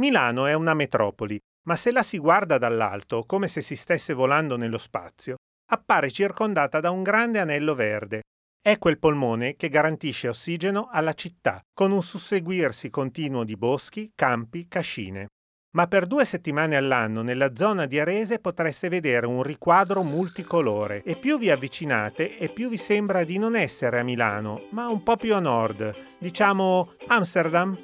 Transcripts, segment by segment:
Milano è una metropoli, ma se la si guarda dall'alto, come se si stesse volando nello spazio, appare circondata da un grande anello verde. È quel polmone che garantisce ossigeno alla città, con un susseguirsi continuo di boschi, campi, cascine. Ma per due settimane all'anno nella zona di Arese potreste vedere un riquadro multicolore e più vi avvicinate e più vi sembra di non essere a Milano, ma un po' più a nord, diciamo Amsterdam.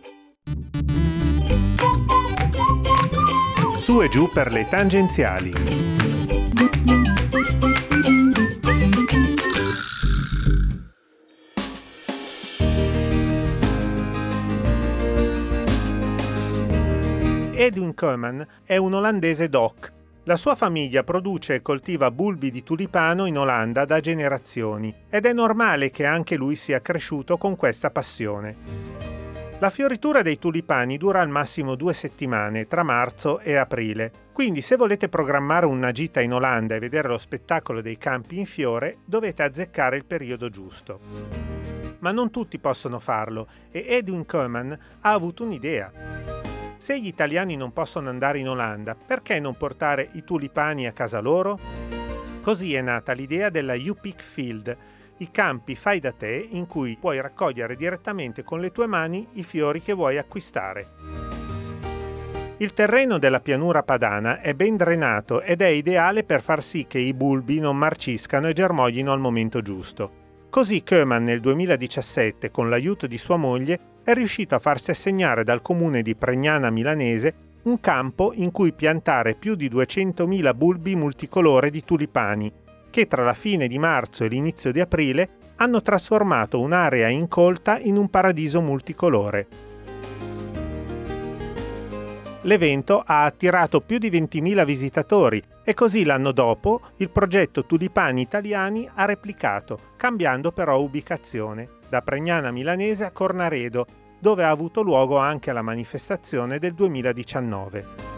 Su e giù per le tangenziali. Edwin Koeman è un olandese doc. La sua famiglia produce e coltiva bulbi di tulipano in Olanda da generazioni ed è normale che anche lui sia cresciuto con questa passione. La fioritura dei tulipani dura al massimo due settimane, tra marzo e aprile. Quindi se volete programmare una gita in Olanda e vedere lo spettacolo dei campi in fiore, dovete azzeccare il periodo giusto. Ma non tutti possono farlo e Edwin Koeman ha avuto un'idea. Se gli italiani non possono andare in Olanda, perché non portare i tulipani a casa loro? Così è nata l'idea della U-Pick Field, i campi fai da te in cui puoi raccogliere direttamente con le tue mani i fiori che vuoi acquistare. Il terreno della pianura padana è ben drenato ed è ideale per far sì che i bulbi non marciscano e germoglino al momento giusto. Così Köman nel 2017, con l'aiuto di sua moglie, è riuscito a farsi assegnare dal comune di Pregnana Milanese un campo in cui piantare più di 200.000 bulbi multicolore di tulipani, che tra la fine di marzo e l'inizio di aprile hanno trasformato un'area incolta in un paradiso multicolore. L'evento ha attirato più di 20.000 visitatori e così l'anno dopo il progetto Tulipani Italiani ha replicato, cambiando però ubicazione, da Pregnana Milanese a Cornaredo, dove ha avuto luogo anche la manifestazione del 2019.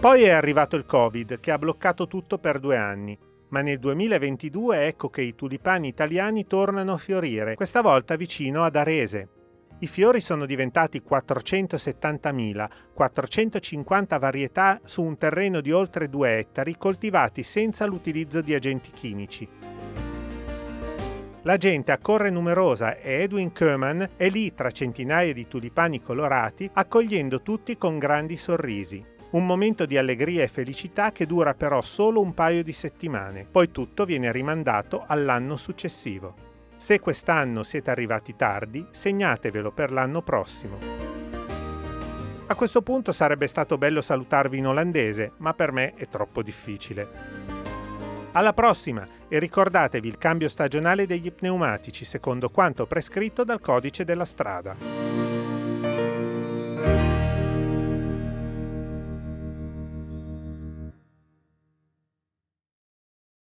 Poi è arrivato il Covid che ha bloccato tutto per due anni ma nel 2022 ecco che i tulipani italiani tornano a fiorire, questa volta vicino ad Arese. I fiori sono diventati 470.000, 450 varietà su un terreno di oltre 2 ettari coltivati senza l'utilizzo di agenti chimici. La gente accorre numerosa e Edwin Koeman è lì tra centinaia di tulipani colorati accogliendo tutti con grandi sorrisi. Un momento di allegria e felicità che dura però solo un paio di settimane, poi tutto viene rimandato all'anno successivo. Se quest'anno siete arrivati tardi, segnatevelo per l'anno prossimo. A questo punto sarebbe stato bello salutarvi in olandese, ma per me è troppo difficile. Alla prossima e ricordatevi il cambio stagionale degli pneumatici secondo quanto prescritto dal codice della strada.